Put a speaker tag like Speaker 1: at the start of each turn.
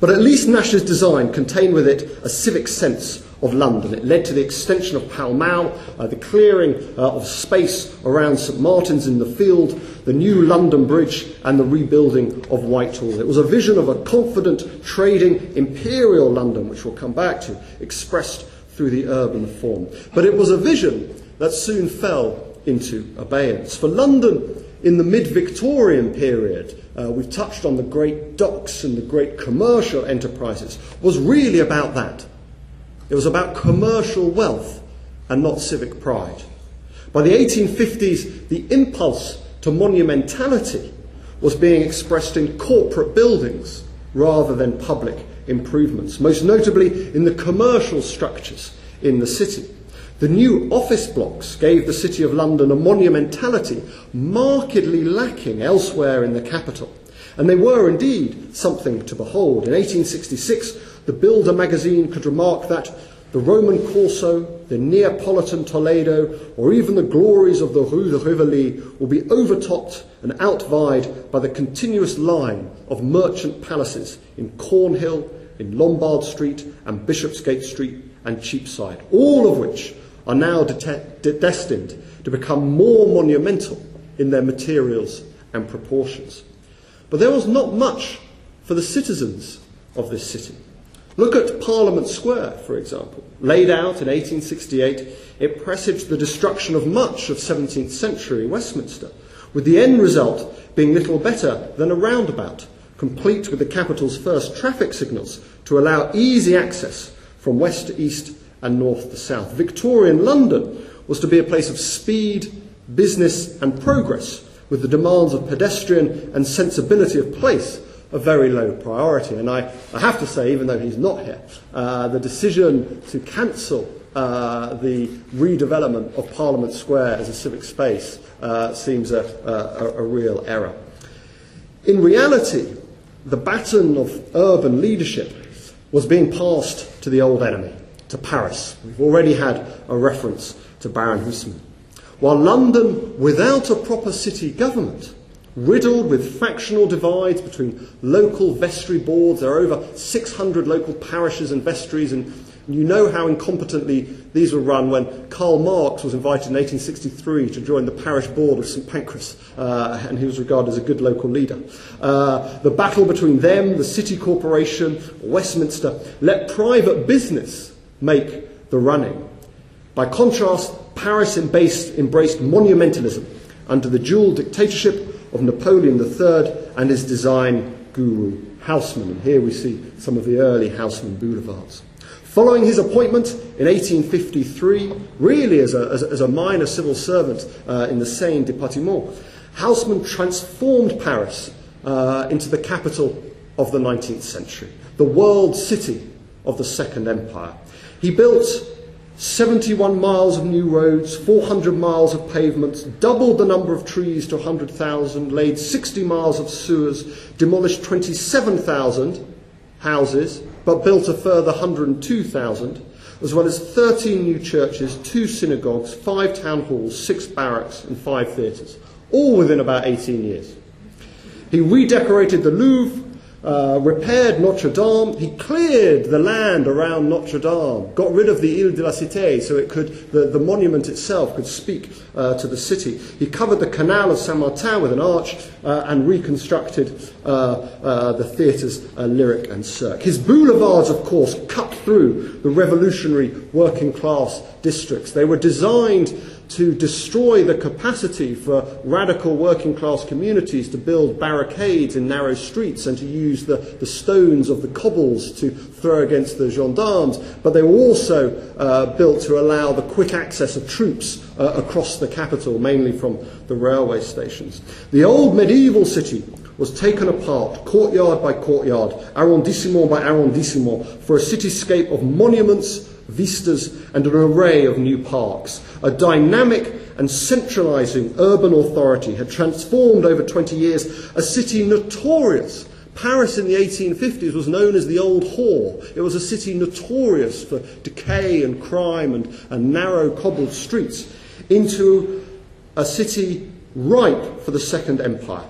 Speaker 1: But at least Nash's design contained with it a civic sense of London. It led to the extension of Pall Mall, uh, the clearing uh, of space around St Martin's in the Field, the new London Bridge, and the rebuilding of Whitehall. It was a vision of a confident, trading, imperial London, which we'll come back to, expressed through the urban form. But it was a vision that soon fell into abeyance. For London, in the mid Victorian period, uh, we've touched on the great docks and the great commercial enterprises, was really about that. It was about commercial wealth and not civic pride. By the 1850s, the impulse to monumentality was being expressed in corporate buildings rather than public improvements, most notably in the commercial structures in the city. The new office blocks gave the City of London a monumentality markedly lacking elsewhere in the capital. And they were indeed something to behold. In 1866, the Builder magazine could remark that the Roman Corso, the Neapolitan Toledo, or even the glories of the Rue de Rivoli will be overtopped and outvied by the continuous line of merchant palaces in Cornhill, in Lombard Street, and Bishopsgate Street, and Cheapside, all of which are now de- de- destined to become more monumental in their materials and proportions. But there was not much for the citizens of this city. Look at Parliament Square, for example. Laid out in 1868, it presaged the destruction of much of 17th century Westminster, with the end result being little better than a roundabout, complete with the capital's first traffic signals to allow easy access from west to east and north to south. Victorian London was to be a place of speed, business, and progress, with the demands of pedestrian and sensibility of place a very low priority. And I, I have to say, even though he's not here, uh, the decision to cancel uh, the redevelopment of Parliament Square as a civic space uh, seems a, a, a real error. In reality, the baton of urban leadership was being passed to the old enemy, to Paris. We've already had a reference to Baron Haussmann. While London, without a proper city government, riddled with factional divides between local vestry boards. There are over 600 local parishes and vestries, and you know how incompetently these were run when Karl Marx was invited in 1863 to join the parish board of St Pancras, uh, and he was regarded as a good local leader. Uh, the battle between them, the city corporation, Westminster, let private business make the running. By contrast, Paris embraced, embraced monumentalism under the dual dictatorship of Napoleon III and his design guru, Haussmann. And here we see some of the early Haussmann boulevards. Following his appointment in 1853, really as a, as as a minor civil servant uh, in the Seine département, Haussmann transformed Paris uh, into the capital of the 19th century, the world city of the Second Empire. He built 71 miles of new roads, 400 miles of pavements, doubled the number of trees to 100,000, laid 60 miles of sewers, demolished 27,000 houses, but built a further 102,000, as well as 13 new churches, two synagogues, five town halls, six barracks, and five theatres, all within about 18 years. He redecorated the Louvre, uh, repaired Notre Dame. He cleared the land around Notre Dame, got rid of the Ile de la Cité so it could, the, the monument itself could speak uh, to the city. He covered the Canal of Saint Martin with an arch uh, and reconstructed uh, uh, the theatres uh, Lyric and Cirque. His boulevards, of course, cut through the revolutionary working class districts. They were designed to destroy the capacity for radical working class communities to build barricades in narrow streets and to use the, the stones of the cobbles to throw against the gendarmes, but they were also uh, built to allow the quick access of troops uh, across the capital, mainly from the railway stations. The old medieval city was taken apart, courtyard by courtyard, arrondissement by arrondissement, for a cityscape of monuments, vistas, and an array of new parks. A dynamic and centralizing urban authority had transformed over 20 years a city notorious. Paris in the 1850s was known as the Old Whore. It was a city notorious for decay and crime and, and narrow cobbled streets, into a city ripe for the Second Empire